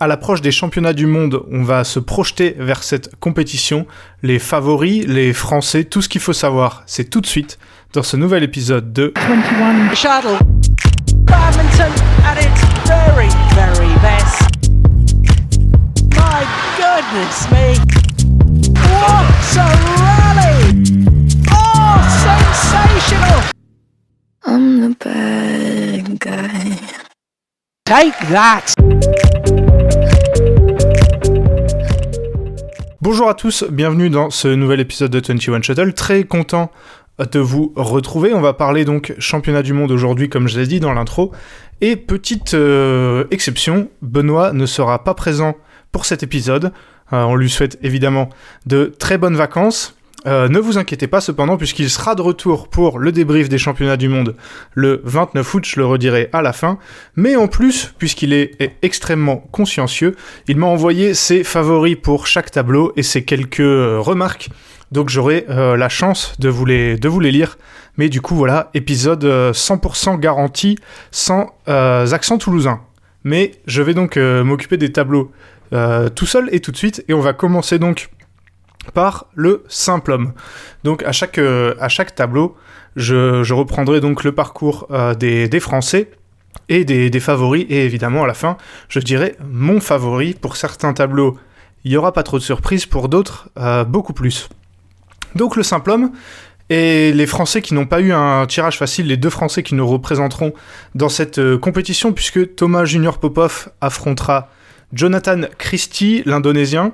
À l'approche des championnats du monde, on va se projeter vers cette compétition. Les favoris, les Français, tout ce qu'il faut savoir, c'est tout de suite dans ce nouvel épisode de 21 Shuttle. Badminton at its very, very best. My goodness me. What a rally! Oh, sensational! I'm the bad guy. Take that! Bonjour à tous, bienvenue dans ce nouvel épisode de 21 Shuttle. Très content de vous retrouver. On va parler donc championnat du monde aujourd'hui, comme je l'ai dit dans l'intro. Et petite euh, exception, Benoît ne sera pas présent pour cet épisode. Euh, on lui souhaite évidemment de très bonnes vacances. Euh, ne vous inquiétez pas cependant, puisqu'il sera de retour pour le débrief des championnats du monde le 29 août, je le redirai à la fin. Mais en plus, puisqu'il est, extrêmement consciencieux, il m'a envoyé ses favoris pour chaque tableau et ses quelques euh, remarques. Donc j'aurai euh, la chance de vous, les, de vous les lire. Mais du coup, voilà, épisode euh, 100% garanti, sans accent toulousain. Mais je vais donc m'occuper des tableaux tout seul et tout de suite. Et on va commencer donc par le simple homme. Donc à chaque, euh, tableau, je, reprendrai donc le parcours euh, des, Français et des, favoris. Et évidemment, à la fin, je dirai mon favori. Pour certains tableaux, il n'y aura pas trop de surprises. Pour d'autres, euh, beaucoup plus. Donc le simple homme. Et les Français qui n'ont pas eu un tirage facile, les deux Français qui nous représenteront dans cette compétition, puisque Thomas Junior Popov affrontera Jonathan Christie, l'Indonésien.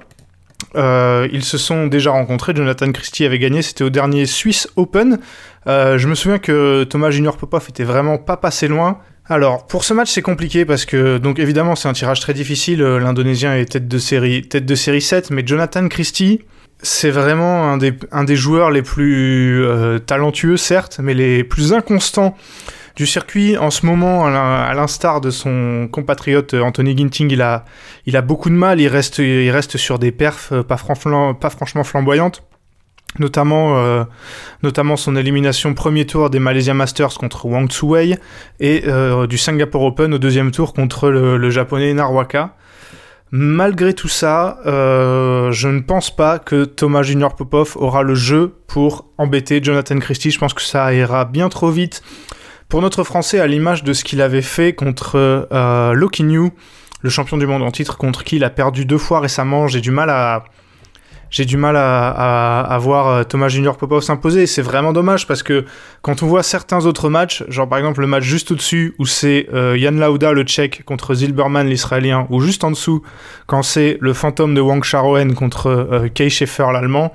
Euh, ils se sont déjà rencontrés. Jonathan Christie avait gagné, c'était au dernier Swiss Open. Euh, je me souviens que Thomas Junior Popov était vraiment pas passé loin. Alors, pour ce match, c'est compliqué parce que, donc évidemment, c'est un tirage très difficile. Euh, L'Indonésien est tête de série, tête de série 7, mais Jonathan Christie, c'est vraiment un des, joueurs les plus talentueux, certes, mais les plus inconstants du circuit. En ce moment, à l'in- à l'instar de son compatriote euh, Anthony Ginting, il a, beaucoup de mal. Il reste, sur des perfs euh, pas, franchement, flamboyantes. Notamment, euh, notamment son élimination premier tour des Malaysia Masters contre Wang Tsuwei et du Singapore Open au deuxième tour contre le, japonais Narwaka. Malgré tout ça, je ne pense pas que Thomas Junior Popov aura le jeu pour embêter Jonathan Christie. Je pense que ça ira bien trop vite pour notre Français à l'image de ce qu'il avait fait contre euh, Loki New, le champion du monde en titre, contre qui il a perdu deux fois récemment. J'ai du mal à voir euh, Thomas Junior Popov s'imposer. C'est vraiment dommage parce que quand on voit certains autres matchs, genre par exemple le match juste au-dessus où c'est euh, Jan Lauda le tchèque contre Zilberman l'israélien, ou juste en dessous quand c'est le fantôme de Wang Charoen contre euh, Schaeffer l'allemand,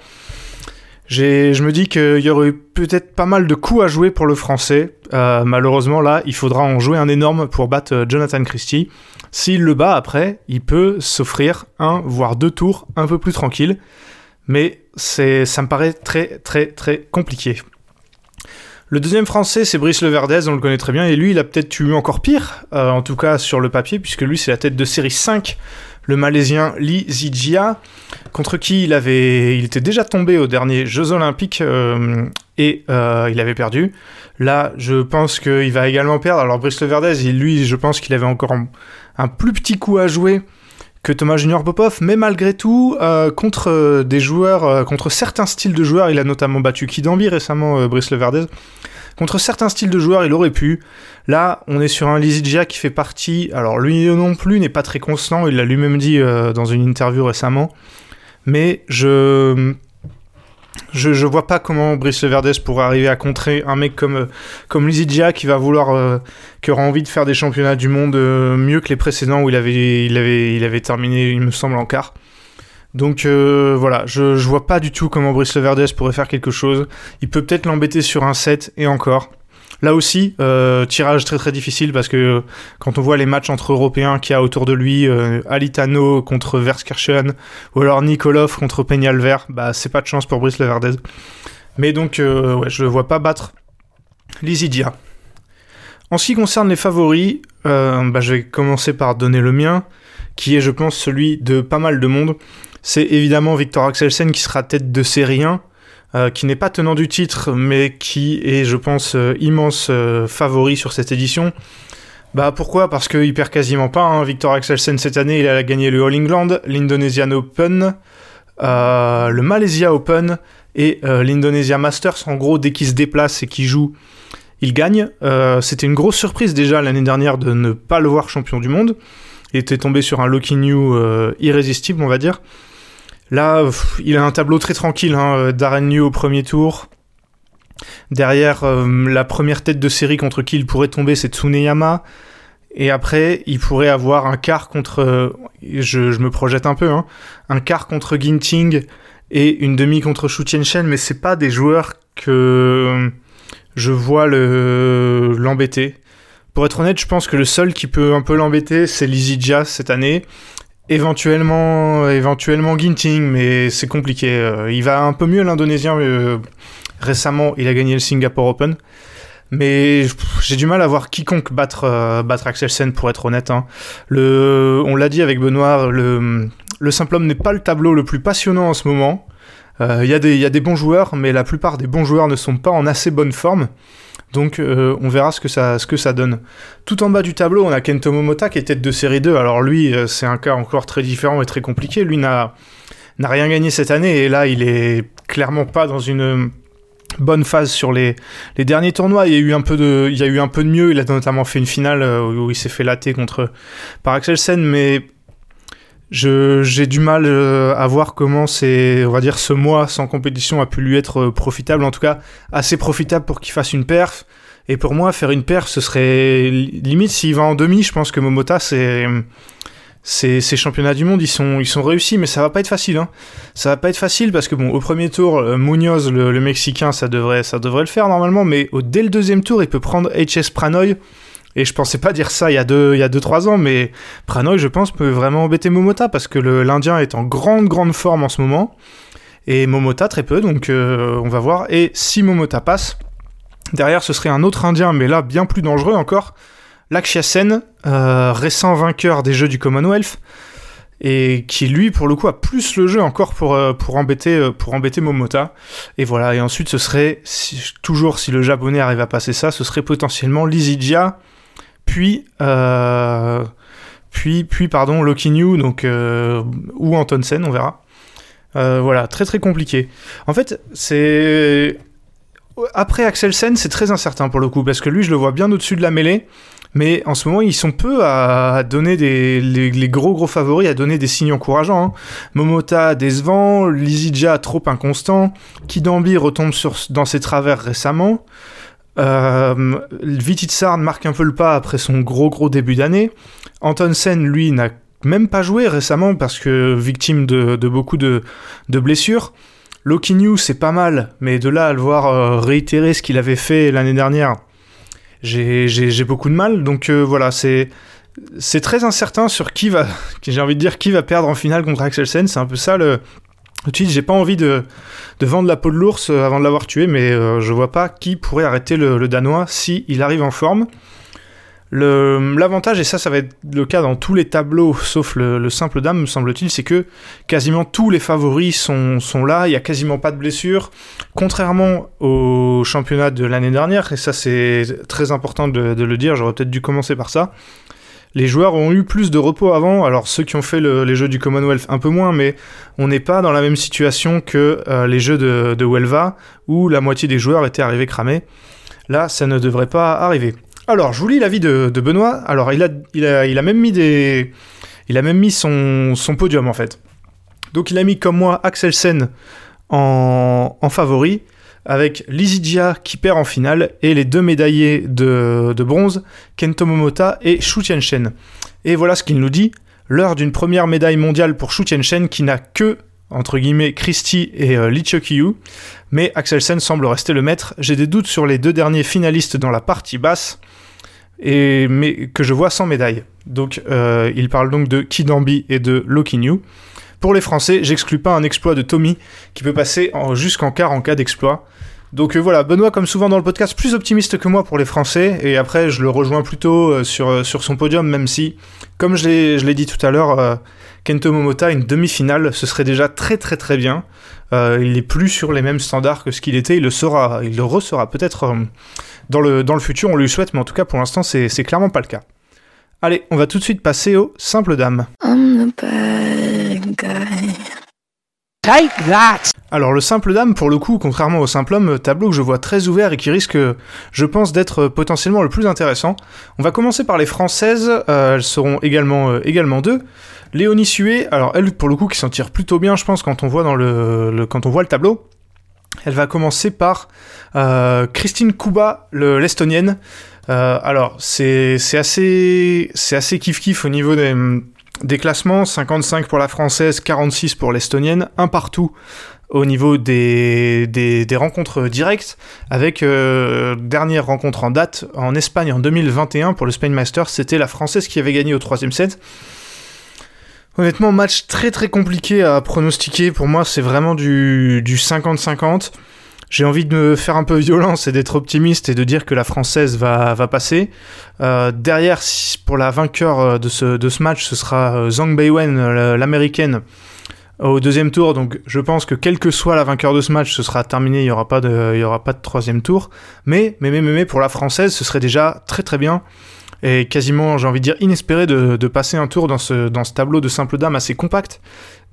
je me dis qu'il y aurait eu peut-être pas mal de coups à jouer pour le français. Euh, malheureusement là, il faudra en jouer un énorme pour battre euh, Jonathan Christie. S'il le bat après, il peut s'offrir un, voire deux tours un peu plus tranquille. Mais ça me paraît très très très compliqué. Le deuxième français, c'est Brice Leverdez, on le connaît très bien, et lui, il a peut-être eu encore pire, euh, en tout cas sur le papier, puisque lui, c'est la tête de série 5, le Malaisien Lee Zijia, contre qui il, avait, était déjà tombé aux derniers Jeux Olympiques, euh, et euh, il avait perdu. Là, je pense qu'il va également perdre. Alors Brice Leverdez, il, lui, je pense qu'il avait encore un, plus petit coup à jouer que Thomas Junior Popov, mais malgré tout, euh, contre certains styles de joueurs, il a notamment battu Kidambi récemment, Brice Leverdez. Contre certains styles de joueurs, il aurait pu. Là, on est sur un Lizigia qui fait partie. Alors, lui non plus n'est pas très constant, il l'a lui-même dit euh, dans une interview récemment. Mais je. Je, vois pas comment Brice Leverdez pourrait arriver à contrer un mec comme, euh, comme Lizigia qui va vouloir. euh, qui aura envie de faire des championnats du monde euh, mieux que les précédents où il avait, il avait, il avait terminé, il me semble, en quart. Donc euh, voilà, je, vois pas du tout comment Brice Leverdez pourrait faire quelque chose. Il peut peut-être l'embêter sur un set et encore. Là aussi, euh, tirage très très difficile parce que quand on voit les matchs entre Européens qu'il y a autour de lui, euh, Alitano contre Verskirchen ou alors Nikolov contre Peñalver, bah c'est pas de chance pour Brice Leverdez. Mais donc, je le vois pas battre Lizidia. En ce qui concerne les favoris, bah, je vais commencer par donner le mien, qui est, je pense, celui de pas mal de monde. C'est évidemment Victor Axelsen qui sera tête de série 1, euh, qui n'est pas tenant du titre, mais qui est, je pense, euh, immense euh, favori sur cette édition. Bah pourquoi? Parce qu'il perd quasiment pas. Hein. Victor Axelsen cette année, il a gagné le All England, l'Indonesian Open, le Malaysia Open et l'Indonesia Masters. En gros, dès qu'il se déplace et qu'il joue, il gagne. C'était une grosse surprise déjà l'année dernière de ne pas le voir champion du monde. Il était tombé sur un Lucky New euh, irrésistible, on va dire. Là, il a un tableau très tranquille. Hein. Darren New au premier tour. Derrière, euh, la première tête de série contre qui il pourrait tomber, c'est Tsuneyama. Et après, il pourrait avoir un quart contre. euh, Je, me projette un peu, hein, un quart contre Ginting et une demi contre Shu Tianchen, mais c'est pas des joueurs que je vois le l'embêter. Pour être honnête, je pense que le seul qui peut un peu l'embêter, c'est Lizzy Jazz cette année. Éventuellement, éventuellement Ginting, mais c'est compliqué. Euh, Il va un peu mieux l'Indonésien. euh, récemment, il a gagné le Singapore Open. Mais j'ai du mal à voir quiconque battre, euh, battre Axelsen, pour être honnête. hein. On l'a dit avec Benoît, le, le simple homme n'est pas le tableau le plus passionnant en ce moment. Euh, Il y, y a des bons joueurs, mais la plupart des bons joueurs ne sont pas en assez bonne forme. Donc euh, on verra ce que, ça, ce que ça donne. Tout en bas du tableau, on a Kento Momota qui est tête de série 2. Alors lui, euh, c'est un cas encore très différent et très compliqué. Lui n'a rien gagné cette année et là, il est clairement pas dans une bonne phase sur les, les derniers tournois. Il y a eu un peu de, il y a eu un peu de mieux. Il a notamment fait une finale euh, où il s'est fait latter contre par Axelsen, mais j'ai du mal euh, à voir comment c'est, on va dire, ce mois sans compétition a pu lui être euh, profitable. En tout cas, assez profitable pour qu'il fasse une perf. Et pour moi, faire une perf, ce serait li- limite s'il va en demi. Je pense que Momota, c'est ces, ces championnats du monde, ils sont, ils sont réussis, mais ça va pas être facile. Hein. Ça va pas être facile parce que bon, au premier tour, euh, Munoz, le, le Mexicain, ça devrait, ça devrait le faire normalement, mais au, dès le deuxième tour, il peut prendre HS Pranoy. Et je pensais pas dire ça il y a deux, il y a deux trois ans, mais Pranoy, je pense, peut vraiment embêter Momota parce que l'Indien est en grande, grande forme en ce moment. Et Momota, très peu, donc euh, on va voir. Et si Momota passe, derrière, ce serait un autre Indien, mais là, bien plus dangereux encore. Lakshya Sen, euh, récent vainqueur des Jeux du Commonwealth, et qui lui, pour le coup, a plus le jeu encore pour, euh, pour, embêter, pour embêter Momota. Et voilà, et ensuite, ce serait, toujours si le japonais arrive à passer ça, ce serait potentiellement Lizijia, puis, euh, puis, pardon, Loki New, donc, euh, ou Antonsen, on verra. Euh, voilà, très très compliqué. En fait, c'est. Après Axelsen, c'est très incertain pour le coup, parce que lui, je le vois bien au-dessus de la mêlée. Mais en ce moment, ils sont peu à donner des les, gros gros favoris, à donner des signes encourageants. hein. Momota décevant, Lizija trop inconstant, Kidambi retombe dans ses travers récemment. Euh, marque un peu le pas après son gros gros début d'année. Antonsen, lui, n'a même pas joué récemment parce que victime de, beaucoup de, blessures. Loki New, c'est pas mal, mais de là à le voir euh, réitérer ce qu'il avait fait l'année dernière, j'ai beaucoup de mal. Donc euh, voilà, c'est c'est très incertain sur qui va, j'ai envie de dire, qui va perdre en finale contre Axelsen. C'est un peu ça le. J'ai pas envie de, vendre la peau de l'ours euh, avant de l'avoir tué, mais euh, je vois pas qui pourrait arrêter le, Danois si il arrive en forme. L'avantage, et ça, ça va être le cas dans tous les tableaux, sauf le, le simple dame, me semble-t-il, c'est que quasiment tous les favoris sont, là, il y a quasiment pas de blessures. Contrairement au championnat de l'année dernière, et ça c'est très important de le dire, j'aurais peut-être dû commencer par ça, les joueurs ont eu plus de repos avant, alors ceux qui ont fait le- les jeux du Commonwealth un peu moins, mais on n'est pas dans la même situation que euh, les jeux de, Huelva, où la moitié des joueurs étaient arrivés cramés. Là, ça ne devrait pas arriver. Alors, je vous lis l'avis de, Benoît. Alors, il a, même mis des... Il a même mis son, son podium, en fait. Donc, il a mis, comme moi, Axelsen en, en favori, avec Lizijia qui perd en finale, et les deux médaillés de, bronze, Kento Momota et Shu Tianchen. Et voilà ce qu'il nous dit. L'heure d'une première médaille mondiale pour Shu Tianchen qui n'a que, entre guillemets, Christie et euh, Lee. Mais Axelsen semble rester le maître. J'ai des doutes sur les deux derniers finalistes dans la partie basse, et, mais que je vois sans médaille. Donc, euh, il parle donc de Kidambi et de Lokinyu. Pour les Français, j'exclus pas un exploit de Tommy qui peut passer en- jusqu'en quart en cas d'exploit. Donc euh, voilà, Benoît, comme souvent dans le podcast, plus optimiste que moi pour les Français, et après je le rejoins plutôt euh, sur, euh, sur son podium, même si, comme je l'ai dit tout à l'heure, Kento Momota, une demi-finale, ce serait déjà très très très bien. Il est plus sur les mêmes standards que ce qu'il était, il le sera, il le ressera peut-être dans, le, dans le futur, on lui souhaite, mais en tout cas pour l'instant c'est clairement pas le cas. Allez, on va tout de suite passer au simple dame. Take that! Alors le simple dame, pour le coup, contrairement au simple homme, tableau que je vois très ouvert et qui risque, je pense, d'être potentiellement le plus intéressant. On va commencer par les françaises, euh, elles seront également, euh, également deux. Léonie Sué, alors elle, pour le coup, qui s'en tire plutôt bien, je pense, quand on voit, dans le, quand on voit le tableau. Elle va commencer par euh, Christine Kuba, le- l'estonienne. Euh, alors, c'est assez, assez kiff-kiff au niveau des, des classements. 55 pour la française, 46 pour l'estonienne, un partout au niveau des, des, rencontres directes, avec euh, dernière rencontre en date en Espagne en 2021 pour le Spain Masters, c'était la française qui avait gagné au troisième set. Honnêtement, match très très compliqué à pronostiquer. Pour moi, c'est vraiment du 50-50. J'ai envie de me faire un peu violence et d'être optimiste et de dire que la française va, va passer. Euh, derrière, pour la vainqueur euh, de ce, de ce match, ce sera euh, Zhang Beiwen, euh, l'américaine, au deuxième tour. Donc je pense que quelle que soit la vainqueur de ce match, ce sera terminé. Il n'y aura, pas de- il y aura pas de troisième tour. Mais, mais, mais, mais, mais, pour la française, ce serait déjà très très bien. Et quasiment, j'ai envie de dire, inespéré de, de passer un tour dans ce, dans ce tableau de simple dame assez compact.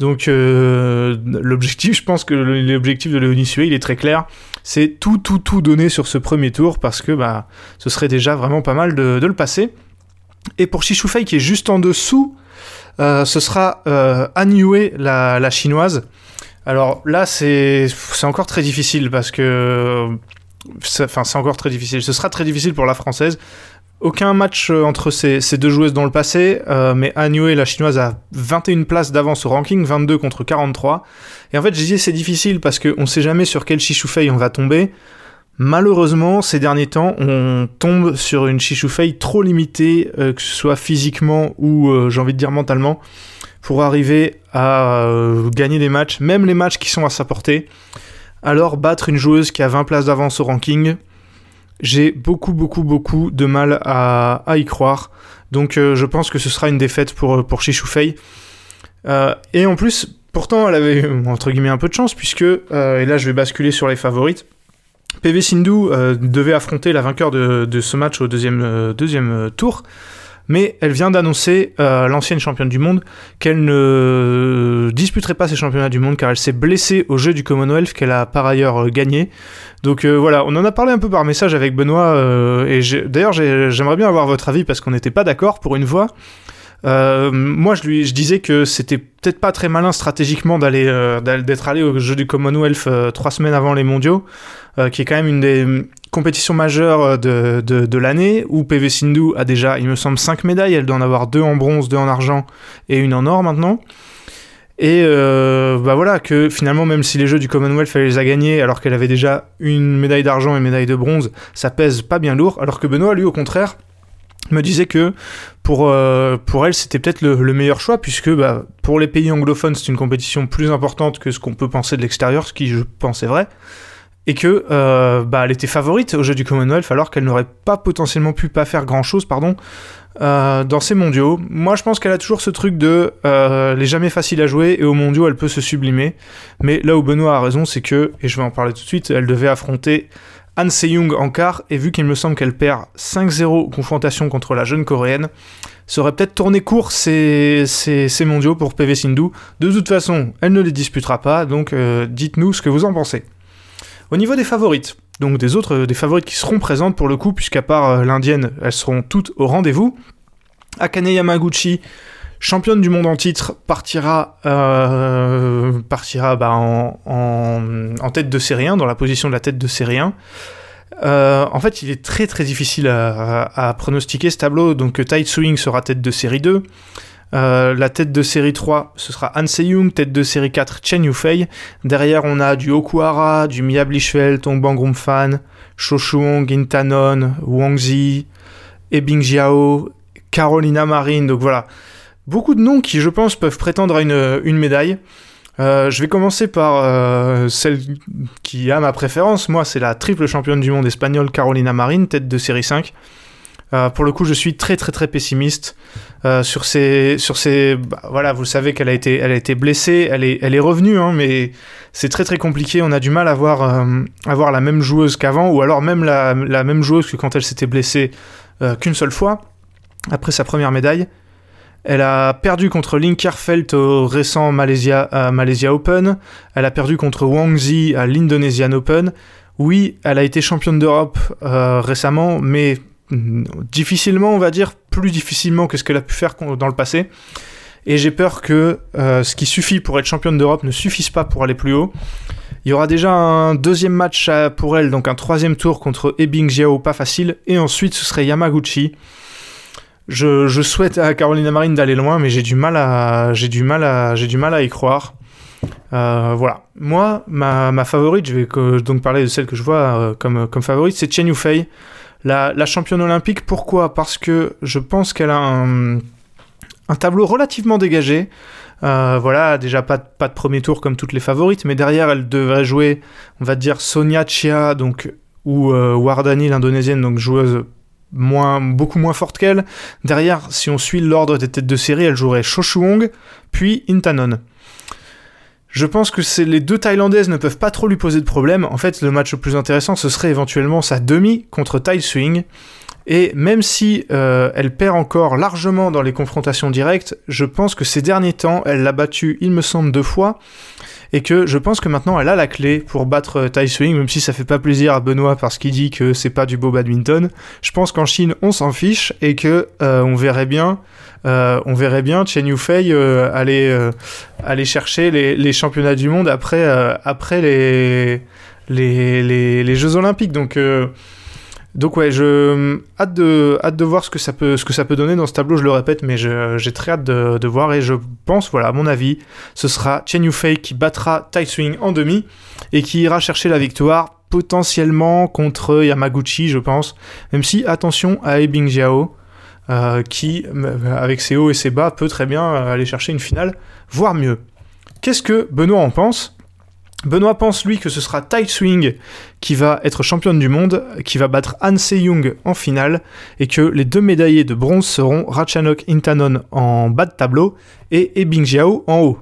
Donc euh, l'objectif, je pense que l'objectif de Léonie Sué, il est très clair. C'est tout, tout, tout donner sur ce premier tour parce que bah, ce serait déjà vraiment pas mal de, de le passer. Et pour Shishufei qui est juste en dessous, euh, ce sera euh, la, la chinoise. Alors là, c'est encore très difficile parce que. c'est- Enfin, c'est encore très difficile. Ce sera très difficile pour la française. Aucun match euh, entre ces, deux joueuses dans le passé, euh, mais Han Yue, la chinoise, a 21 places d'avance au ranking, 22 contre 43. Et en fait, je disais c'est difficile parce qu'on sait jamais sur quel Shishufei on va tomber. Malheureusement, ces derniers temps, on tombe sur une Shishufei trop limitée, euh, que ce soit physiquement ou, j'ai envie de dire, mentalement, pour arriver à gagner des matchs, même les matchs qui sont à sa portée. Alors, battre une joueuse qui a 20 places d'avance au ranking, j'ai beaucoup, beaucoup, beaucoup de mal à, y croire. Donc, euh, je pense que ce sera une défaite pour, pour Shishufei. Euh, et en plus, pourtant, elle avait entre guillemets un peu de chance, puisque, euh, et là je vais basculer sur les favorites, PV Sindhu euh, devait affronter la vainqueur de, de ce match au deuxième, euh, deuxième euh, tour, mais elle vient d'annoncer, euh, l'ancienne championne du monde, qu'elle ne disputerait pas ces championnats du monde car elle s'est blessée au jeu du Commonwealth qu'elle a par ailleurs euh, gagné. Donc euh, voilà, on en a parlé un peu par message avec Benoît, euh, et d'ailleurs j'ai- j'aimerais bien avoir votre avis parce qu'on n'était pas d'accord pour une fois. Euh, moi, je lui, disais que c'était peut-être pas très malin stratégiquement euh, d'être allé au jeu du Commonwealth euh, trois semaines avant les Mondiaux, qui est quand même une des hum, compétitions majeures de, l'année, où PV Sindhu a déjà, il me semble, cinq médailles. Elle doit en avoir deux en bronze, deux en argent et une en or maintenant. Et bah voilà, que finalement, même si les Jeux du Commonwealth, elle les a gagnés alors qu'elle avait déjà une médaille d'argent et une médaille de bronze, ça pèse pas bien lourd. Alors que Benoît, lui, au contraire, me disait que pour, euh, pour elle, c'était peut-être le, le meilleur choix, puisque bah, pour les pays anglophones, c'est une compétition plus importante que ce qu'on peut penser de l'extérieur, ce qui, je pense, est vrai. Et que euh, bah, elle était favorite au jeu du Commonwealth, alors qu'elle n'aurait pas potentiellement pu pas faire grand-chose, pardon, euh, dans ces mondiaux. Moi, je pense qu'elle a toujours ce truc de elle est jamais facile à jouer, et aux mondiaux, elle peut se sublimer. Mais là où Benoît a raison, c'est que, et je vais en parler tout de suite, elle devait affronter Han Se-young en quart, et vu qu'il me semble qu'elle perd 5-0 confrontation contre la jeune coréenne, ça aurait peut-être tourné court ces, mondiaux pour PV Sindhu. De toute façon, elle ne les disputera pas, donc euh, dites-nous ce que vous en pensez. Au niveau des favorites, donc des autres, des favorites qui seront présentes pour le coup, puisqu'à part euh, l'indienne, elles seront toutes au rendez-vous. Akane Yamaguchi, championne du monde en titre, partira, euh, partira bah, en, en, tête de série 1, dans la position de la tête de série 1. Euh, en fait, il est très très difficile à, pronostiquer ce tableau. Donc, Tai Swing sera tête de série 2. Euh, la tête de série 3, ce sera Han Se-young. Tête de série 4, Chen Yufei. Derrière, on a du Okuhara, du Mia Blichfeld, Tong Bang Fan, Shoshuong, Intanon, Wang Zi, Ebing Jiao, Carolina Marine. Donc voilà, beaucoup de noms qui, je pense, peuvent prétendre à une, médaille. Euh, je vais commencer par euh, celle qui a ma préférence. Moi, c'est la triple championne du monde espagnole Carolina Marin, tête de série 5. Euh, pour le coup, je suis très très très pessimiste sur ces sur ces. Bah, voilà, vous savez qu'elle a été elle a été blessée, elle est elle est revenue, hein, mais c'est très très compliqué. On a du mal à voir à voir la même joueuse qu'avant, ou alors même la, la même joueuse que quand elle s'était blessée qu'une seule fois. après sa première médaille. Elle a perdu contre Lin Kerfeld au récent Malaysia, Malaysia Open. Elle a perdu contre Wang Zi à l'Indonesian Open. Oui, elle a été championne d'Europe euh, récemment, mais mm, difficilement, on va dire, plus difficilement que ce qu'elle a pu faire dans le passé. Et j'ai peur que euh, ce qui suffit pour être championne d'Europe ne suffise pas pour aller plus haut. Il y aura déjà un deuxième match pour elle, donc un troisième tour contre Ebing Jiao, pas facile. Et ensuite, ce serait Yamaguchi. Je, souhaite à Carolina Marine d'aller loin, mais j'ai du mal à, j'ai du mal à, j'ai du mal à y croire. Euh, voilà. Moi, ma, favorite, je vais donc parler de celle que je vois euh, comme, comme favorite, c'est Chen Yufei, la, la championne olympique. Pourquoi? Parce que je pense qu'elle a un, un tableau relativement dégagé. Euh, voilà, déjà pas, pas de premier tour comme toutes les favorites, mais derrière elle devrait jouer, on va dire Sonia Chia, donc ou Wardani l'indonésienne, donc joueuse moins, beaucoup moins forte qu'elle. Derrière, si on suit l'ordre des têtes de série, elle jouerait Shoshuong, puis Intanon. Je pense que les deux Thaïlandaises ne peuvent pas trop lui poser de problème. En fait, le match le plus intéressant, ce serait éventuellement sa demi contre Tai Swing. Et même si euh, elle perd encore largement dans les confrontations directes, je pense que ces derniers temps, elle l'a battu, il me semble, deux fois. Et que je pense que maintenant elle a la clé pour battre Tai Swing, même si ça fait pas plaisir à Benoît parce qu'il dit que c'est pas du beau badminton. Je pense qu'en Chine on s'en fiche et que euh, on verrait bien, euh, on verrait bien Chen Yufei aller aller chercher les, les, championnats du monde après après les les, les les, Jeux Olympiques. Donc donc ouais, je hâte de hâte de voir ce que ça peut ce que ça peut donner dans ce tableau. Je le répète, mais j'ai très hâte de, voir et je pense, voilà, à mon avis, ce sera Chen Yufei qui battra Tai Swing en demi et qui ira chercher la victoire potentiellement contre Yamaguchi, je pense. Même si attention à Ebing Jiao. Euh, qui, avec ses hauts et ses bas, peut très bien aller chercher une finale, voire mieux. Qu'est-ce que Benoît en pense? Benoît pense lui que ce sera Tai Swing qui va être championne du monde, qui va battre Han Se-young en finale, et que les deux médaillés de bronze seront Ratchanok Intanon en bas de tableau et Ebing Jiao en haut.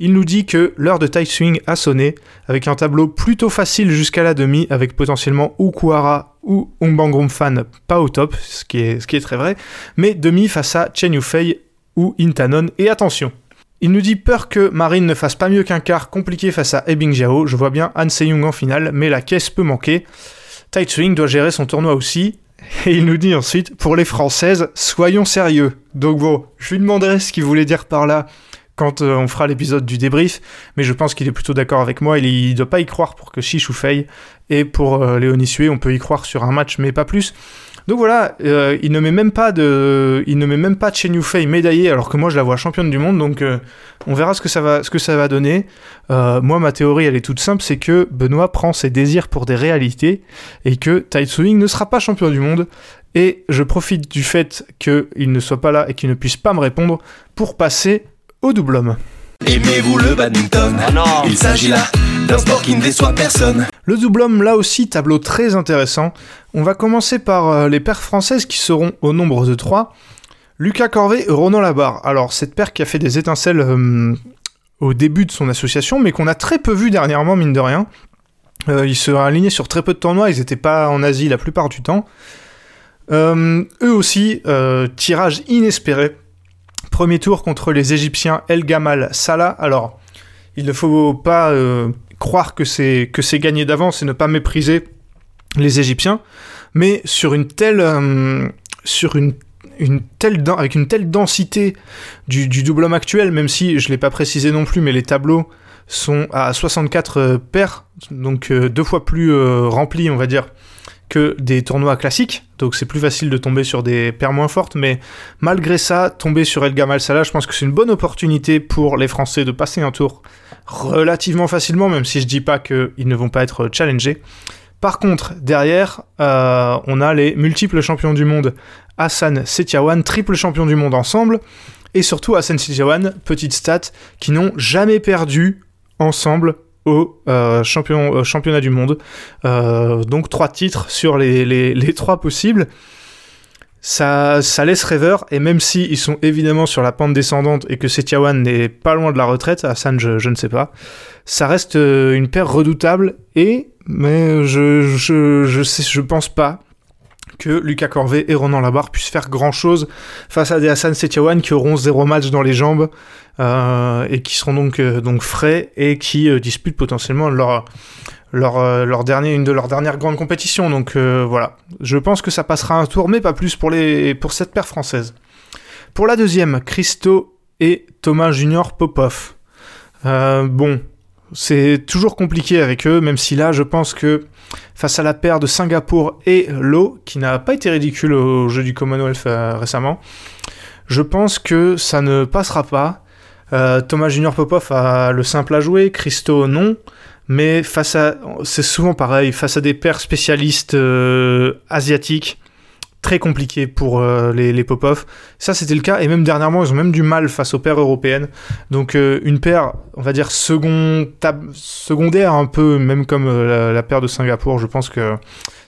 Il nous dit que l'heure de Tai Swing a sonné, avec un tableau plutôt facile jusqu'à la demi, avec potentiellement Ukuhara ou Hongbang Fan pas au top, ce qui, est, ce qui est très vrai, mais demi face à Chen Yufei ou Intanon, et attention, il nous dit peur que Marine ne fasse pas mieux qu'un quart compliqué face à Ebing Jiao. Je vois bien Han Se-young en finale, mais la caisse peut manquer. Tai Swing doit gérer son tournoi aussi. Et il nous dit ensuite, pour les Françaises, soyons sérieux. Donc bon, je lui demanderai ce qu'il voulait dire par là quand euh, on fera l'épisode du débrief, mais je pense qu'il est plutôt d'accord avec moi, il ne doit pas y croire pour que Chichou faille, et pour euh, Léonie Sué, on peut y croire sur un match, mais pas plus. Donc voilà, euh, il ne met même pas de, il ne met même pas Chen Yufei médaillée, alors que moi je la vois championne du monde. Donc euh, on verra ce que ça va, ce que ça va donner. Euh, moi ma théorie elle est toute simple, c'est que Benoît prend ses désirs pour des réalités et que Tai Tzu-Ying ne sera pas champion du monde. Et je profite du fait qu'il ne soit pas là et qu'il ne puisse pas me répondre pour passer au double homme. Aimez-vous le badminton ah non. Il s'agit là d'un sport qui ne déçoit personne. Le double homme, là aussi, tableau très intéressant. On va commencer par euh, les paires françaises qui seront au nombre de 3. Lucas Corvet et Ronan Labarre. Alors, cette paire qui a fait des étincelles euh, au début de son association, mais qu'on a très peu vu dernièrement, mine de rien. Euh, ils se sont alignés sur très peu de tournois, ils n'étaient pas en Asie la plupart du temps. eux aussi, tirage inespéré Premier tour contre les Égyptiens El Gamal Salah. Alors, il ne faut pas euh, croire que c'est que c'est gagné d'avance et ne pas mépriser les Égyptiens, mais sur une telle euh, avec une telle densité du, double homme actuel, même si je l'ai pas précisé non plus, mais les tableaux sont à 64 euh, paires, donc deux fois plus remplis, on va dire, que des tournois classiques, donc c'est plus facile de tomber sur des paires moins fortes, mais malgré ça, tomber sur El Gamal Salah, je pense que c'est une bonne opportunité pour les Français de passer un tour relativement facilement, même si je dis pas qu'ils ne vont pas être challengés. Par contre, derrière, euh, on a les multiples champions du monde Hassan Setiawan, triple champion du monde ensemble, et surtout Hassan Setiawan, petite stat, qui n'ont jamais perdu ensemble au euh, champion, euh, championnat du monde. Euh, donc trois titres sur les, les, trois possibles. Ça, ça, laisse rêveur, et même si ils sont évidemment sur la pente descendante et que Setiawan n'est pas loin de la retraite, Hassan je, je ne sais pas, ça reste une paire redoutable, et mais je, je, je pense pas que Lucas Corvée et Ronan Labarre puissent faire grand chose face à des Hassan Setiawan qui auront zéro match dans les jambes euh, et qui seront donc, euh, donc frais et qui euh, disputent potentiellement leur, leur, leur dernier, une de leurs dernières grandes compétitions. Donc voilà, je pense que ça passera un tour, mais pas plus pour, les, pour cette paire française. Pour la deuxième, Christo et Thomas Junior Popov. Bon, c'est toujours compliqué avec eux, même si là, je pense que face à la paire de Singapour et Lo, qui n'a pas été ridicule au jeu du Commonwealth euh, récemment, je pense que ça ne passera pas. Euh, Thomas Junior Popov a le simple à jouer, Christo non, mais face à, c'est souvent pareil, face à des paires spécialistes euh, asiatiques, très compliqué pour euh, les, les Popov. Ça, c'était le cas, et même dernièrement, ils ont même du mal face aux paires européennes. Donc, euh, une paire, on va dire, secondaire un peu, même comme euh, la, paire de Singapour, je pense que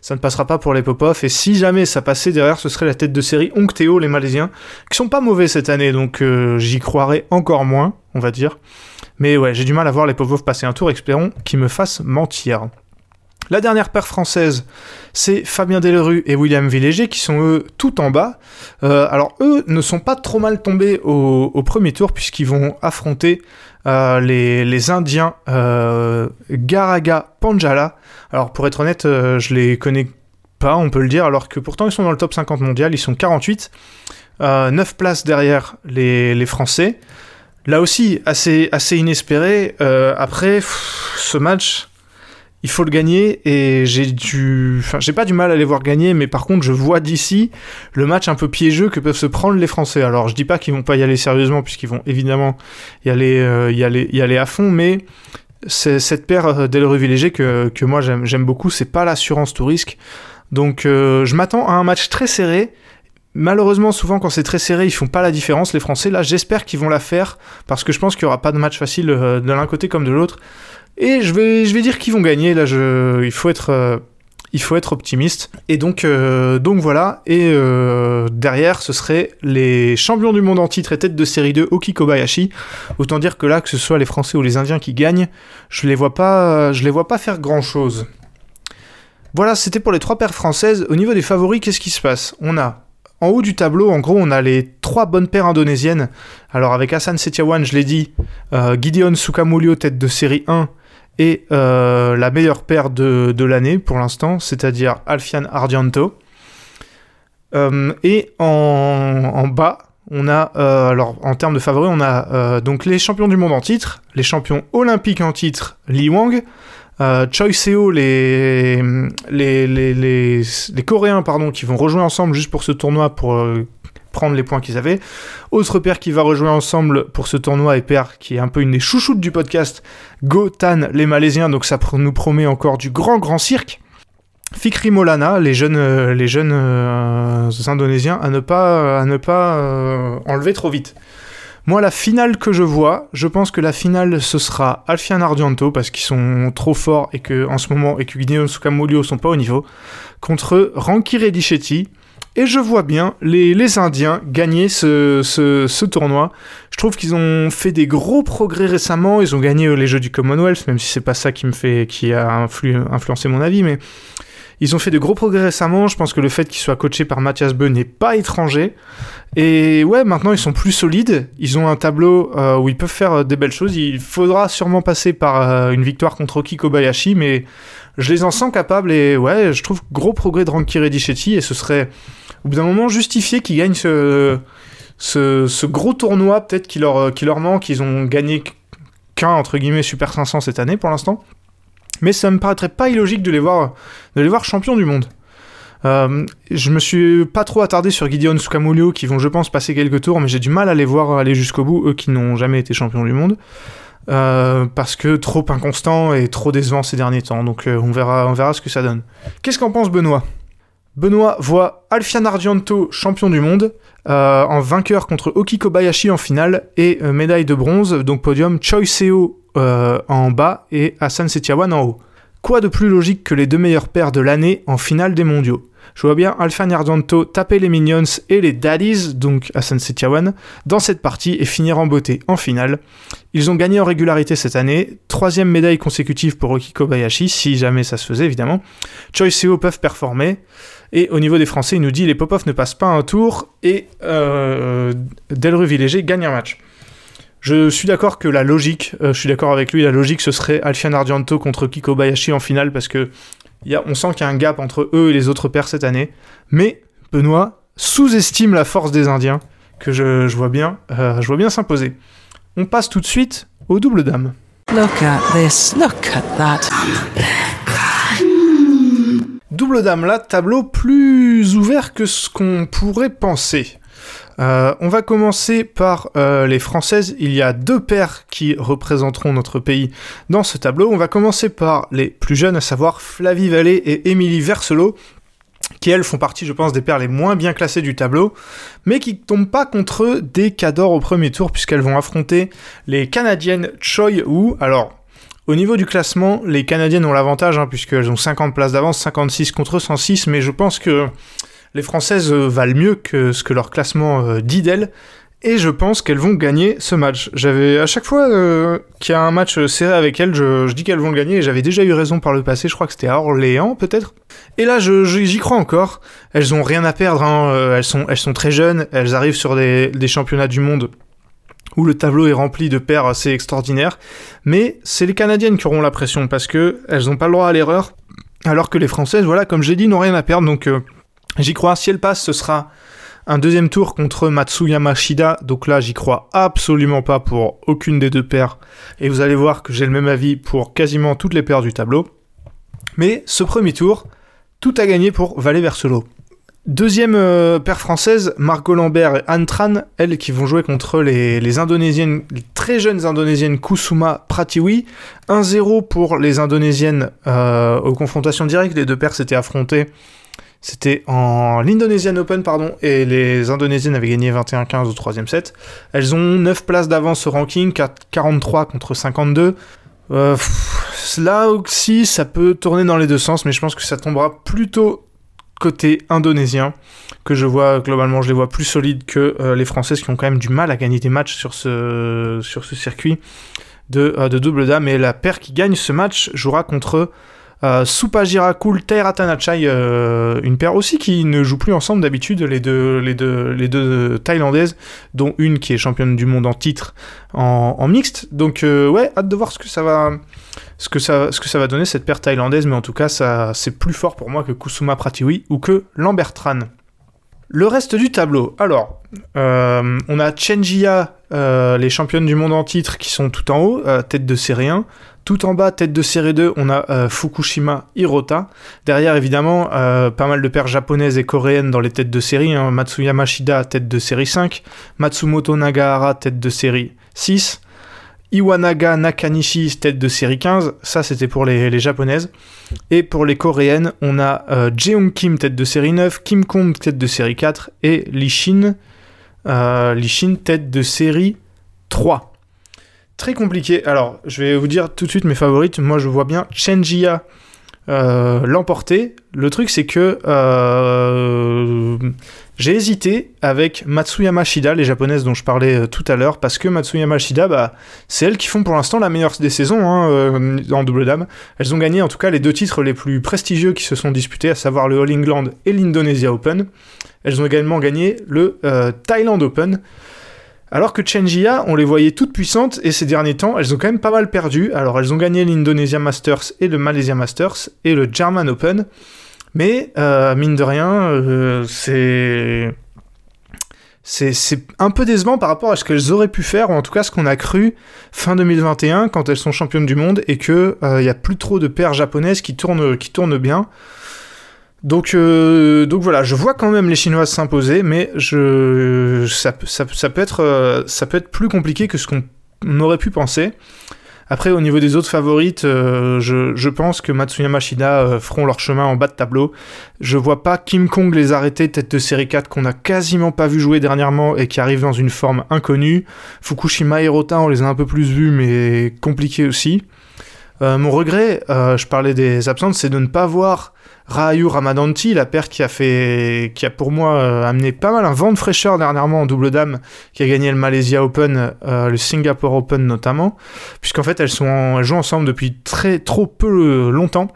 ça ne passera pas pour les Popov. Et si jamais ça passait derrière, ce serait la tête de série Hong Teo, les Malaisiens, qui sont pas mauvais cette année, donc j'y croirais encore moins, on va dire. Mais ouais, j'ai du mal à voir les Popov passer un tour, espérons qu'ils me fassent mentir. La dernière paire française, c'est Fabien Delerue et William Villéger qui sont eux tout en bas. Euh, alors eux ne sont pas trop mal tombés au, premier tour puisqu'ils vont affronter euh, les, Indiens euh, Garaga Panjala. Alors pour être honnête, je les connais pas, on peut le dire, alors que pourtant ils sont dans le top 50 mondial, ils sont 48. Euh, 9 places derrière les, Français. Là aussi, assez, inespéré. Après, ce match, il faut le gagner et j'ai du, enfin, j'ai pas du mal à les voir gagner, mais par contre, je vois d'ici le match un peu piégeux que peuvent se prendre les Français. Alors, je dis pas qu'ils vont pas y aller sérieusement, puisqu'ils vont évidemment y aller, euh, y aller, y aller à fond, mais c'est cette paire euh, Villéger que, que moi j'aime, beaucoup. C'est pas l'assurance tout risque, donc euh, je m'attends à un match très serré. Malheureusement, souvent quand c'est très serré, ils font pas la différence, les Français. Là, j'espère qu'ils vont la faire parce que je pense qu'il y aura pas de match facile de l'un côté comme de l'autre. Et je vais, dire qu'ils vont gagner. Là, je, il faut être, euh, optimiste. Et donc, euh, voilà. Et euh, derrière, ce serait les champions du monde en titre et tête de série 2, Oki Kobayashi. Autant dire que là, que ce soit les Français ou les Indiens qui gagnent, je les vois pas, je les vois pas faire grand chose. Voilà, c'était pour les trois paires françaises. Au niveau des favoris, qu'est-ce qui se passe? On a en haut du tableau, en gros, on a les trois bonnes paires indonésiennes. Alors avec Hassan Setiawan, je l'ai dit, Gideon Sukamulio, tête de série 1, et euh, la meilleure paire de, de l'année pour l'instant, c'est-à-dire Alfian Ardianto. Euh, et en, en bas, on a, euh, alors en termes de favoris, on a donc les champions du monde en titre, les champions olympiques en titre, Li Wang, Choi Seo, les, les, les, les, les Coréens pardon, qui vont rejouer ensemble juste pour ce tournoi pour prendre les points qu'ils avaient. Autre paire qui va rejouer ensemble pour ce tournoi et paire qui est un peu une des chouchoutes du podcast, Go Tan, les Malaisiens, donc ça nous promet encore du grand grand cirque. Fikri Molana, les jeunes, euh, les jeunes euh, Indonésiens, à ne pas, à ne pas euh, enlever trop vite. Moi, la finale que je vois, je pense que la finale ce sera Alfian Ardianto parce qu'ils sont trop forts et que en ce moment et que Sukamulio sont pas au niveau contre Ranki Reddichetti. Et je vois bien les, Indiens gagner ce, ce, tournoi. Je trouve qu'ils ont fait des gros progrès récemment. Ils ont gagné les Jeux du Commonwealth, même si c'est pas ça qui me fait, qui a influ- influencé mon avis, mais ils ont fait de gros progrès récemment. Je pense que le fait qu'ils soient coachés par Mathias Beu n'est pas étranger. Et ouais, maintenant ils sont plus solides. Ils ont un tableau euh, où ils peuvent faire euh, des belles choses. Il faudra sûrement passer par euh, une victoire contre Oki Kobayashi, mais je les en sens capables. Et ouais, je trouve gros progrès de Ranki Reddichetti. Et ce serait au bout d'un moment justifié qu'ils gagnent ce gros tournoi, peut-être qui leur, qui leur manque. Ils ont gagné qu'un entre guillemets Super 500 cette année pour l'instant. Mais ça me paraîtrait pas illogique de les voir, de champions du monde. Euh, je me suis pas trop attardé sur Gideon Sukamulio qui vont je pense passer quelques tours mais j'ai du mal à les voir aller jusqu'au bout eux qui n'ont jamais été champions du monde. Euh, parce que trop inconstant et trop décevant ces derniers temps. Donc euh, on verra on verra ce que ça donne. Qu'est-ce qu'en pense Benoît? Benoît voit Alfian Ardianto champion du monde en vainqueur contre Oki Kobayashi en finale et médaille de bronze donc podium Choi Seo euh, en bas et Hassan Setiawan en haut Quoi de plus logique que les deux meilleures paires de l'année en finale des mondiaux? Je vois bien Alfian Ardianto taper les Minions et les Daddies, donc Hassan Setiawan, dans cette partie et finir en beauté en finale. Ils ont gagné en régularité cette année, troisième médaille consécutive pour Oki Kobayashi, si jamais ça se faisait évidemment. Choi Seo peuvent performer. Et au niveau des Français, il nous dit les Popov ne passent pas un tour et euh, Delru gagne un match. Je suis d'accord que la logique, euh, je suis d'accord avec lui, la logique ce serait Alfian Argento contre Kiko Bayashi en finale parce que y a, on sent qu'il y a un gap entre eux et les autres pairs cette année. Mais Benoît sous-estime la force des Indiens que je, je vois bien, euh, je vois bien s'imposer. On passe tout de suite au double dame. Look at this. Look at that. Double dame, là, tableau plus ouvert que ce qu'on pourrait penser. Euh, on va commencer par euh, les Françaises. Il y a deux paires qui représenteront notre pays dans ce tableau. On va commencer par les plus jeunes, à savoir Flavie Vallée et Émilie Verselot, qui elles font partie, je pense, des paires les moins bien classées du tableau, mais qui tombent pas contre des cadors au premier tour, puisqu'elles vont affronter les Canadiennes Choi Wu. Alors, au niveau du classement, les Canadiennes ont l'avantage, hein, puisqu'elles ont 50 places d'avance, 56 contre 106, mais je pense que les Françaises euh, valent mieux que ce que leur classement euh, dit d'elles. Et je pense qu'elles vont gagner ce match. J'avais à chaque fois euh, qu'il y a un match serré avec elles, je, dis qu'elles vont le gagner. Et j'avais déjà eu raison par le passé. Je crois que c'était à Orléans, peut-être. Et là, j'y crois encore. Elles ont rien à perdre. hein. Elles sont, très jeunes. Elles arrivent sur des, championnats du monde où le tableau est rempli de paires assez extraordinaires. Mais c'est les Canadiennes qui auront la pression parce que elles n'ont pas le droit à l'erreur. Alors que les Françaises, voilà, comme j'ai dit, n'ont rien à perdre. Donc j'y crois. Si elles passent, ce sera un deuxième tour contre Matsuyama Shida. Donc là, j'y crois absolument pas pour aucune des deux paires. Et vous allez voir que j'ai le même avis pour quasiment toutes les paires du tableau. Mais ce premier tour, tout a gagné pour Valet Verselo. Deuxième euh, paire française, Margot Lambert et Anne Tran, elles qui vont jouer contre les, les indonésiennes, les très jeunes indonésiennes Kusuma Pratiwi. 1-0 pour les indonésiennes euh, aux confrontations directes. Les deux paires s'étaient affrontées. C'était en l'Indonesian Open, pardon, et les indonésiennes avaient gagné 21-15 au troisième set. Elles ont 9 places d'avance au ranking, 4 43 contre 52. Euh, là aussi, ça peut tourner dans les deux sens, mais je pense que ça tombera plutôt côté indonésien, que je vois globalement, je les vois plus solides que euh, les Françaises qui ont quand même du mal à gagner des matchs sur ce, sur ce circuit de, euh, de double dame. Et la paire qui gagne ce match jouera contre euh, Supajirakul Tairatanachai, euh, une paire aussi qui ne joue plus ensemble d'habitude, les deux, les, deux, les deux Thaïlandaises, dont une qui est championne du monde en titre en, mixte. Donc euh, ouais, hâte de voir ce que ça va, ce que ça, ce que ça va donner cette paire thaïlandaise, mais en tout cas, ça, c'est plus fort pour moi que Kusuma Pratiwi ou que Lambert Tran. Le reste du tableau. Alors, euh, on a Chenjia, euh, les championnes du monde en titre, qui sont tout en haut, euh, tête de série 1. Tout en bas, tête de série 2, on a euh, Fukushima Hirota. Derrière, évidemment, euh, pas mal de paires japonaises et coréennes dans les têtes de série. hein. Matsuyama Shida, tête de série 5. Matsumoto Nagahara, tête de série 6. Iwanaga Nakanishi, tête de série 15. Ça, c'était pour les, japonaises. Et pour les coréennes, on a euh, Jeong Kim, tête de série 9. Kim Kong, tête de série 4. Et Lee Shin, tête de série 3. Très compliqué. Alors, je vais vous dire tout de suite mes favorites. Moi, je vois bien Chenjia euh, l'emporter. Le truc, c'est que euh, j'ai hésité avec Matsuyama Shida, les japonaises dont je parlais euh, tout à l'heure, parce que Matsuyama Shida, bah, c'est elles qui font pour l'instant la meilleure des saisons hein, euh, en double dame. Elles ont gagné en tout cas les deux titres les plus prestigieux qui se sont disputés, à savoir le All England et l'Indonesia Open. Elles ont également gagné le Thailand Open. Alors que Chenjia, on les voyait toutes puissantes et ces derniers temps, elles ont quand même pas mal perdu. Alors elles ont gagné l'Indonesia Masters et le Malaysia Masters et le German Open. Mais euh, mine de rien, euh, c'est un peu décevant par rapport à ce qu'elles auraient pu faire, ou en tout cas ce qu'on a cru fin 2021 quand elles sont championnes du monde et que il y a plus trop de paires japonaises qui tournent qui tournent bien. Donc, euh, donc voilà, je vois quand même les Chinoises s'imposer, mais je, ça, peut- être, euh, ça peut être plus compliqué que ce qu'on aurait pu penser. Après, au niveau des autres favorites, euh, je, pense que Matsuyama Shida feront leur chemin en bas de tableau. Je vois pas Kim Kong les arrêter, tête de série 4, qu'on a quasiment pas vu jouer dernièrement et qui arrive dans une forme inconnue. Fukushima et Rota, on les a un peu plus vus, mais compliqués aussi. Euh, mon regret, euh, je parlais des absentes, c'est de ne pas voir Rahayu Ramadanti, la paire qui a fait, qui a pour moi euh, amené pas mal un vent de fraîcheur dernièrement en double dame, qui a gagné le Malaysia Open, euh, le Singapore Open notamment, puisqu'en fait elles sont, en- elles jouent ensemble depuis très trop peu longtemps.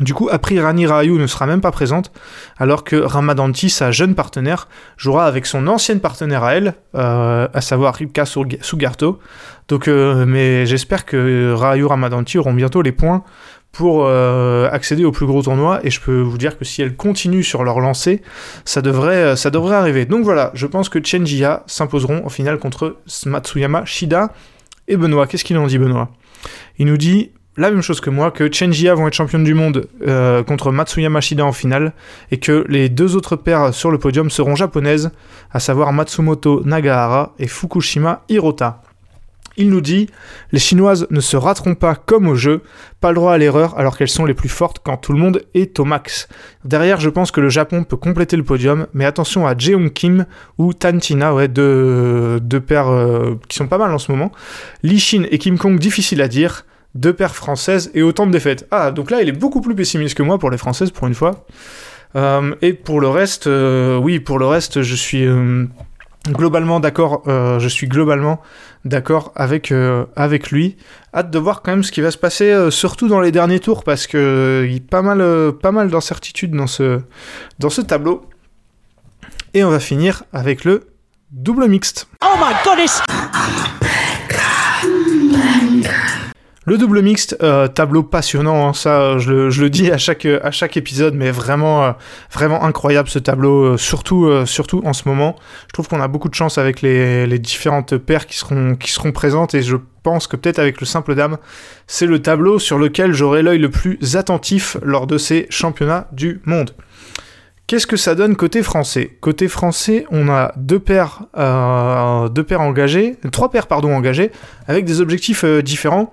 Du coup, Apri Rani Rayu ne sera même pas présente, alors que Ramadanti, sa jeune partenaire, jouera avec son ancienne partenaire à elle, euh, à savoir Ripka Sugarto. Donc, euh, mais j'espère que Rayu Ramadanti auront bientôt les points pour euh, accéder au plus gros tournoi, et je peux vous dire que si elles continuent sur leur lancée, ça devrait, ça devrait arriver. Donc voilà, je pense que Chenjia s'imposeront au final contre Matsuyama Shida et Benoît. Qu'est-ce qu'il en dit, Benoît? Il nous dit la même chose que moi, que Chenjia vont être championnes du monde euh, contre Matsuyama Shida en finale, et que les deux autres paires sur le podium seront japonaises, à savoir Matsumoto Nagahara et Fukushima Hirota. Il nous dit Les Chinoises ne se rateront pas comme au jeu, pas le droit à l'erreur alors qu'elles sont les plus fortes quand tout le monde est au max. Derrière, je pense que le Japon peut compléter le podium, mais attention à Jeong Kim ou Tantina, ouais, deux, deux paires euh, qui sont pas mal en ce moment. Li Shin et Kim Kong, difficile à dire deux paires françaises et autant de défaites. Ah, donc là, il est beaucoup plus pessimiste que moi pour les françaises pour une fois. Euh, et pour le reste, euh, oui, pour le reste, je suis euh, globalement d'accord. je suis globalement d'accord avec avec lui. Hâte de voir quand même ce qui va se passer, surtout dans les derniers tours, parce que il y a pas mal mal d'incertitudes dans ce dans ce tableau. Et on va finir avec le double mixte. Oh my goodness! Le double mixte, euh, tableau passionnant, hein, ça je le, dis à chaque, chaque épisode, mais vraiment, euh, incroyable ce tableau, euh, surtout, en ce moment. Je trouve qu'on a beaucoup de chance avec les, différentes paires qui seront, qui seront présentes et je pense que peut-être avec le simple dame, c'est le tableau sur lequel j'aurai l'œil le plus attentif lors de ces championnats du monde. Qu'est-ce que ça donne côté français? Côté français, on a deux paires, deux paires engagées, trois paires pardon engagées, avec des objectifs différents.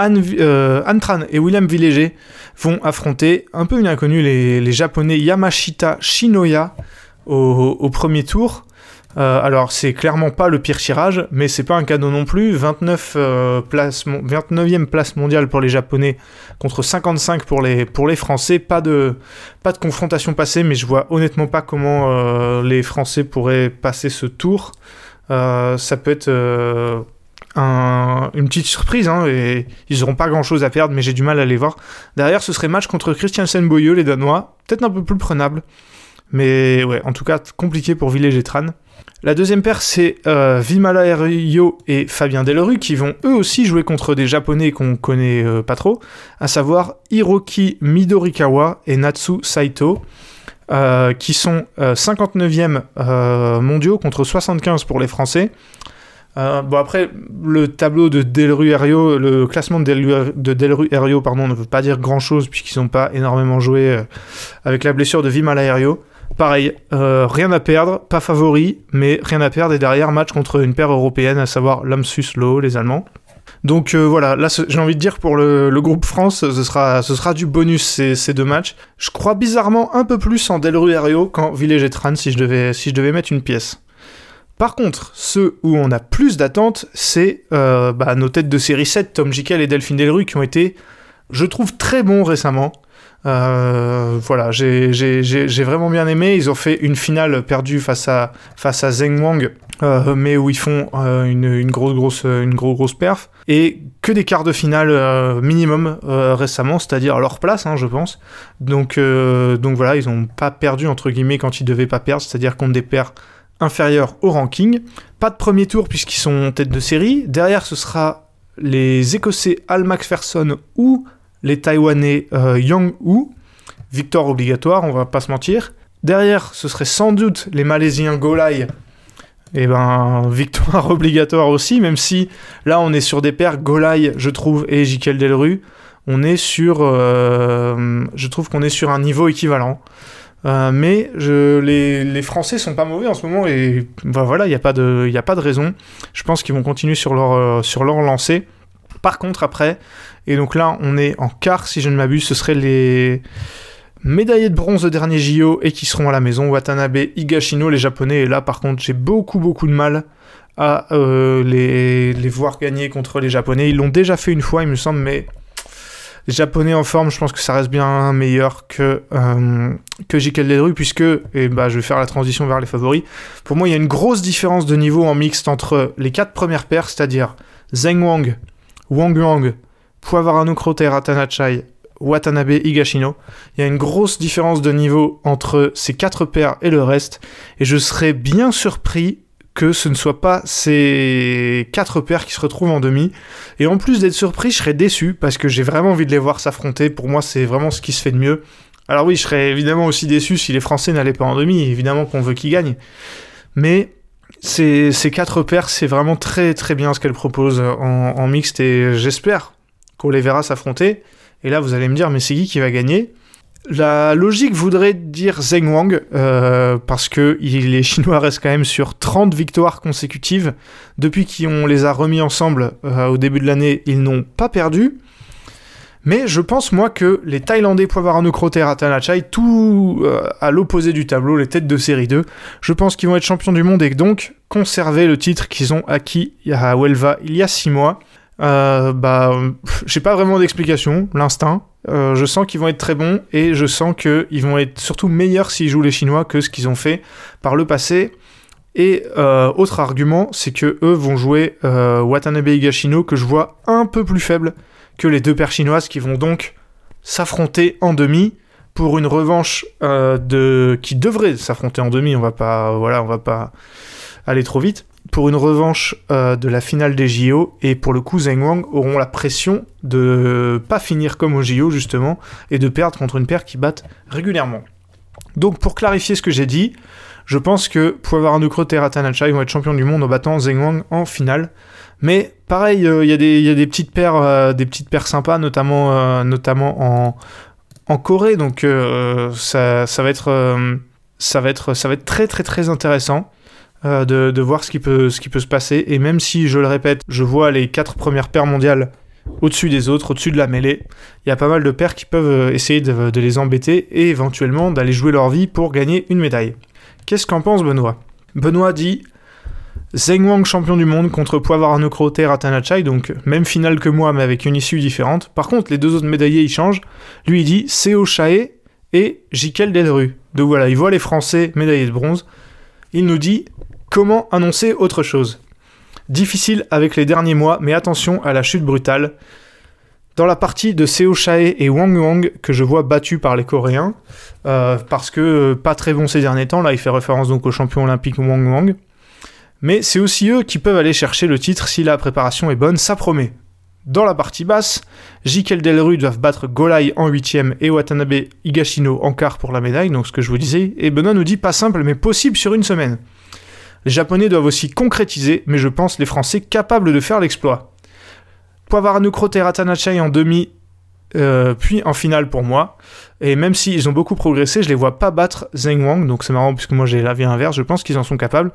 Euh, Anne, Tran et William Villéger vont affronter un peu une inconnue les, japonais Yamashita Shinoya au, premier tour. Euh, alors c'est clairement pas le pire tirage, mais c'est pas un cadeau non plus. 29 euh, place, 29e place mondiale pour les japonais contre 55 pour les, pour les français. Pas de, pas de confrontation passée, mais je vois honnêtement pas comment les français pourraient passer ce tour. ça peut être une petite surprise, hein, et ils n'auront pas grand chose à perdre, mais j'ai du mal à les voir. Derrière, ce serait match contre Christiansen Boyeux, les Danois, peut-être un peu plus prenable, mais ouais, en tout cas compliqué pour Village et Tran. La deuxième paire, c'est euh, Vimala Heryo et Fabien Delru qui vont eux aussi jouer contre des japonais qu'on connaît euh, pas trop, à savoir Hiroki Midorikawa et Natsu Saito. Euh, qui sont 59e mondiaux contre 75 pour les Français. Euh, bon après, le tableau de Delru Herrio, le classement de Delru, de pardon, ne veut pas dire grand chose puisqu'ils n'ont pas énormément joué euh, avec la blessure de Vimala Herrio. Pareil, euh, rien à perdre, pas favori, mais rien à perdre. Et derrière, match contre une paire européenne, à savoir Lamsus Low, les Allemands. Donc voilà, là j'ai envie de dire pour le, groupe France, ce sera, ce sera du bonus ces, deux matchs. Je crois bizarrement un peu plus en Delru Herrio qu'en Village Tran si je devais, si je devais mettre une pièce. Par contre, ceux où on a plus d'attentes, c'est euh, bah, nos têtes de série 7, Tom Jikel et Delphine Delru, qui ont été, je trouve, très bons récemment. Euh, voilà, j'ai vraiment bien aimé. Ils ont fait une finale perdue face à, face à Zheng Wang, euh, mais où ils font une, grosse, grosse, perf. Et que des quarts de finale minimum récemment, c'est-à-dire leur place, hein, je pense. Donc, donc voilà, ils n'ont pas perdu, entre guillemets, quand ils devaient pas perdre, c'est-à-dire contre des paires inférieur au ranking. Pas de premier tour puisqu'ils sont tête de série. Derrière, ce sera les Écossais Al McPherson ou les Taïwanais euh, Yang Wu. Victoire obligatoire, on va pas se mentir. Derrière, ce serait sans doute les Malaisiens Golai. Et eh ben, victoire obligatoire aussi, même si là on est sur des paires Golai, je trouve, et Jikel Delru. On est sur. Euh, je trouve qu'on est sur un niveau équivalent. Euh, mais les, Français sont pas mauvais en ce moment et bah voilà, il n'y a, pas de, a pas de raison. Je pense qu'ils vont continuer sur leur, euh, sur leur lancée. Par contre, après, et donc là, on est en quart, si je ne m'abuse, ce seraient les médaillés de bronze de dernier JO et qui seront à la maison. Watanabe, Higashino, les Japonais. Et là, par contre, j'ai beaucoup, beaucoup de mal à euh, les, voir gagner contre les Japonais. Ils l'ont déjà fait une fois, il me semble, mais Japonais en forme, je pense que ça reste bien meilleur que, euh, que Ledru, puisque, et bah, je vais faire la transition vers les favoris. Pour moi, il y a une grosse différence de niveau en mixte entre les quatre premières paires, c'est-à-dire Zheng Wang, Wang Yuang, Puavarano Krote Ratanachai, Watanabe, Higashino. Il y a une grosse différence de niveau entre ces quatre paires et le reste, et je serais bien surpris que ce ne soit pas ces quatre paires qui se retrouvent en demi. Et en plus d'être surpris, je serais déçu parce que j'ai vraiment envie de les voir s'affronter. Pour moi, c'est vraiment ce qui se fait de mieux. Alors oui, je serais évidemment aussi déçu si les Français n'allaient pas en demi. Évidemment qu'on veut qu'ils gagnent. Mais ces, ces quatre paires, c'est vraiment très très bien ce qu'elles proposent en, en mixte et j'espère qu'on les verra s'affronter. Et là, vous allez me dire, mais c'est qui qui va gagner? La logique voudrait dire Zheng Wang, euh, parce que les Chinois restent quand même sur 30 victoires consécutives. Depuis qu'on les a remis ensemble euh, au début de l'année, ils n'ont pas perdu. Mais je pense, moi, que les Thaïlandais Poivarano Krote Ratanachai, tout euh, à l'opposé du tableau, les têtes de série 2, je pense qu'ils vont être champions du monde et donc conserver le titre qu'ils ont acquis à Huelva il y a 6 mois. Euh, bah, j'ai pas vraiment d'explication, l'instinct. Euh, je sens qu'ils vont être très bons et je sens qu'ils vont être surtout meilleurs s'ils jouent les Chinois que ce qu'ils ont fait par le passé. Et euh, autre argument, c'est que eux vont jouer euh, Watanabe Higashino que je vois un peu plus faible que les deux paires chinoises qui vont donc s'affronter en demi pour une revanche euh, de qui devrait s'affronter en demi. On va pas, voilà, on va pas aller trop vite pour une revanche euh, de la finale des JO et pour le coup Zheng Wang auront la pression de pas finir comme au JO justement et de perdre contre une paire qui batte régulièrement. Donc pour clarifier ce que j'ai dit, je pense que Poivarano et Ratanachai vont être champions du monde en battant Zheng Wang en finale. Mais pareil, il euh, y, y, a des petites paires, euh, des petites paires sympas, notamment, notamment en, Corée. Donc ça, ça, va être, ça, va être, ça va être très très très intéressant. Euh, de, voir ce qui, peut, ce qui peut se passer. Et même si, je le répète, je vois les quatre premières paires mondiales au-dessus des autres, au-dessus de la mêlée, il y a pas mal de paires qui peuvent euh, essayer de, les embêter et éventuellement d'aller jouer leur vie pour gagner une médaille. Qu'est-ce qu'en pense Benoît? Benoît dit Zheng Wang champion du monde contre Poivarano Krote Ratanachai, donc même finale que moi mais avec une issue différente. Par contre, les deux autres médaillés ils changent. Lui il dit Seo Chae et Jikel Delru. Donc voilà, il voit les Français médaillés de bronze. Il nous dit Comment annoncer autre chose? Difficile avec les derniers mois, mais attention à la chute brutale. Dans la partie de Seo Chae et Wang Wang, que je vois battu par les Coréens, euh, parce que euh, pas très bon ces derniers temps, là il fait référence donc au champion olympique Wang Wang, mais c'est aussi eux qui peuvent aller chercher le titre si la préparation est bonne, ça promet. Dans la partie basse, Jikel Delru doivent battre Golai en 8ème et Watanabe Higashino en quart pour la médaille, donc ce que je vous disais, et Benoît nous dit pas simple mais possible sur une semaine. Les Japonais doivent aussi concrétiser, mais je pense les Français capables de faire l'exploit. Poivarano Krote Ratanachai en demi, euh, puis en finale pour moi. Et même s'ils ont beaucoup progressé, je les vois pas battre Zheng Wang, donc c'est marrant puisque moi j'ai l'avis inverse, je pense qu'ils en sont capables.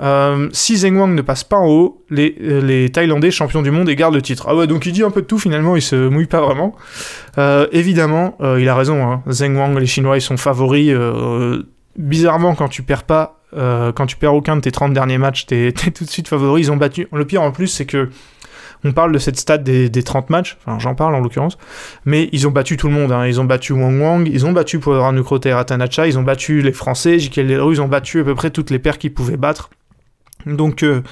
Euh, si Zheng Wang ne passe pas en haut, les, euh, les, Thaïlandais champions du monde et gardent le titre. Ah ouais, donc il dit un peu de tout finalement, il se mouille pas vraiment. Évidemment, il a raison, hein. Zheng Wang, les Chinois, ils sont favoris. bizarrement, quand tu perds pas euh, quand tu perds aucun de tes 30 derniers matchs, t'es es tout de suite favori. Ils ont battu. Le pire en plus, c'est que on parle de cette stade des, des 30 matchs, enfin j'en parle en l'occurrence, mais ils ont battu tout le monde. Hein. Ils ont battu Wang Wang, ils ont battu Poiranu Krote et Ratanacha, ils ont battu les Français, Jikel Leroux, ils ont battu à peu près toutes les paires qu'ils pouvaient battre. Donc euh,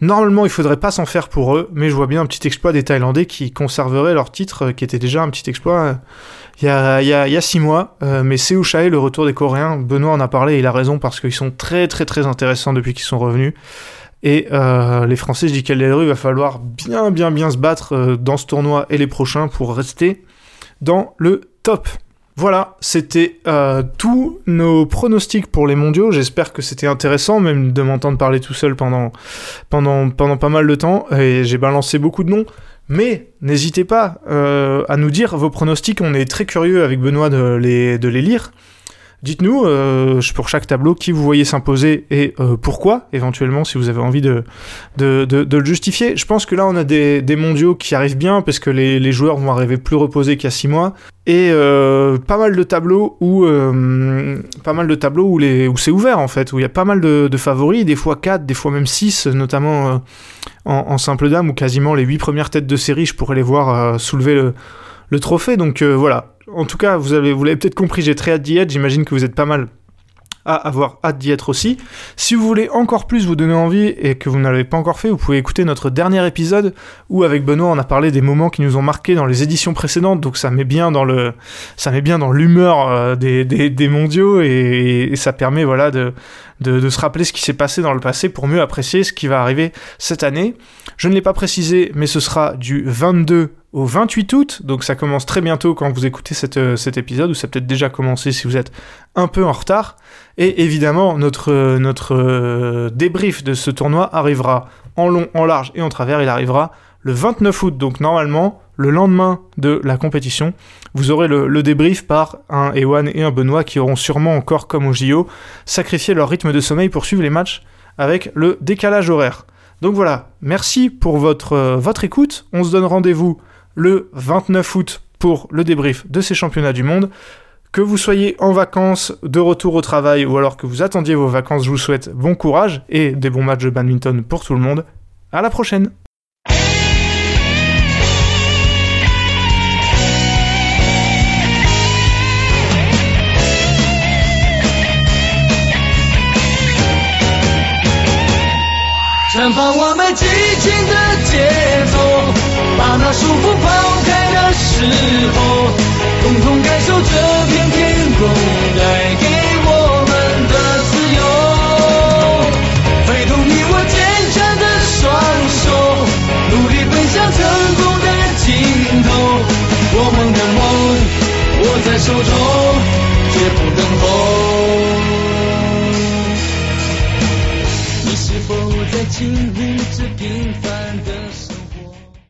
normalement il faudrait pas s'en faire pour eux, mais je vois bien un petit exploit des Thaïlandais qui conserveraient leur titre, euh, qui était déjà un petit exploit. Il y a, y six mois, euh, mais Seo Chae, le retour des Coréens, Benoît en a parlé, il a raison parce qu'ils sont très très très intéressants depuis qu'ils sont revenus. Et euh, les Français, je dis qu'elle il va falloir bien bien bien se battre euh, dans ce tournoi et les prochains pour rester dans le top. Voilà, c'était euh, tous nos pronostics pour les mondiaux. J'espère que c'était intéressant, même de m'entendre parler tout seul pendant, pendant, pendant pas mal de temps. Et j'ai balancé beaucoup de noms. Mais n'hésitez pas euh, à nous dire vos pronostics, on est très curieux avec Benoît de les, de les lire. Dites-nous euh, pour chaque tableau qui vous voyez s'imposer et euh, pourquoi, éventuellement, si vous avez envie de, de, le justifier. Je pense que là, on a des, des mondiaux qui arrivent bien parce que les, les, joueurs vont arriver plus reposés qu'il y a 6 mois. Et euh, pas mal de tableaux où, pas mal de tableaux où, les, où c'est ouvert en fait, où il y a pas mal de, favoris, des fois 4, des fois même 6, notamment en, simple dame où quasiment les 8 premières têtes de série, je pourrais les voir soulever le, le trophée. Donc voilà, en tout cas, vous, avez, vous l'avez peut-être compris, j'ai très hâte d'y être. J'imagine que vous êtes pas mal à avoir hâte d'y être aussi. Si vous voulez encore plus vous donner envie et que vous ne l'avez pas encore fait, vous pouvez écouter notre dernier épisode où avec Benoît on a parlé des moments qui nous ont marqués dans les éditions précédentes, donc ça met bien dans le, ça met bien dans l'humeur euh, des, des, mondiaux et, et, ça permet voilà de, de, de se rappeler ce qui s'est passé dans le passé pour mieux apprécier ce qui va arriver cette année. Je ne l'ai pas précisé, mais ce sera du 22 au 28 août, donc ça commence très bientôt quand vous écoutez cette, euh, cet épisode, ou ça peut-être déjà commencé si vous êtes un peu en retard. Et évidemment, notre, notre euh, débrief de ce tournoi arrivera en long, en large et en travers, il arrivera le 29 août, donc normalement, le lendemain de la compétition, vous aurez le, débrief par un Ewan et un Benoît qui auront sûrement encore, comme au JO, sacrifié leur rythme de sommeil pour suivre les matchs avec le décalage horaire. Donc voilà, merci pour euh, votre écoute. On se donne rendez-vous le 29 août pour le débrief de ces championnats du monde. Que vous soyez en vacances, de retour au travail ou alors que vous attendiez vos vacances, je vous souhaite bon courage et des bons matchs de badminton pour tout le monde. À la prochaine! 绽放我们激情的节奏， 把那束缚抛开的时候，共同感受这片天空带给我们的自由。挥动你我坚强的双手，努力奔向成功的尽头。我们的梦握在手中，绝不等候。你是否在经历着平凡？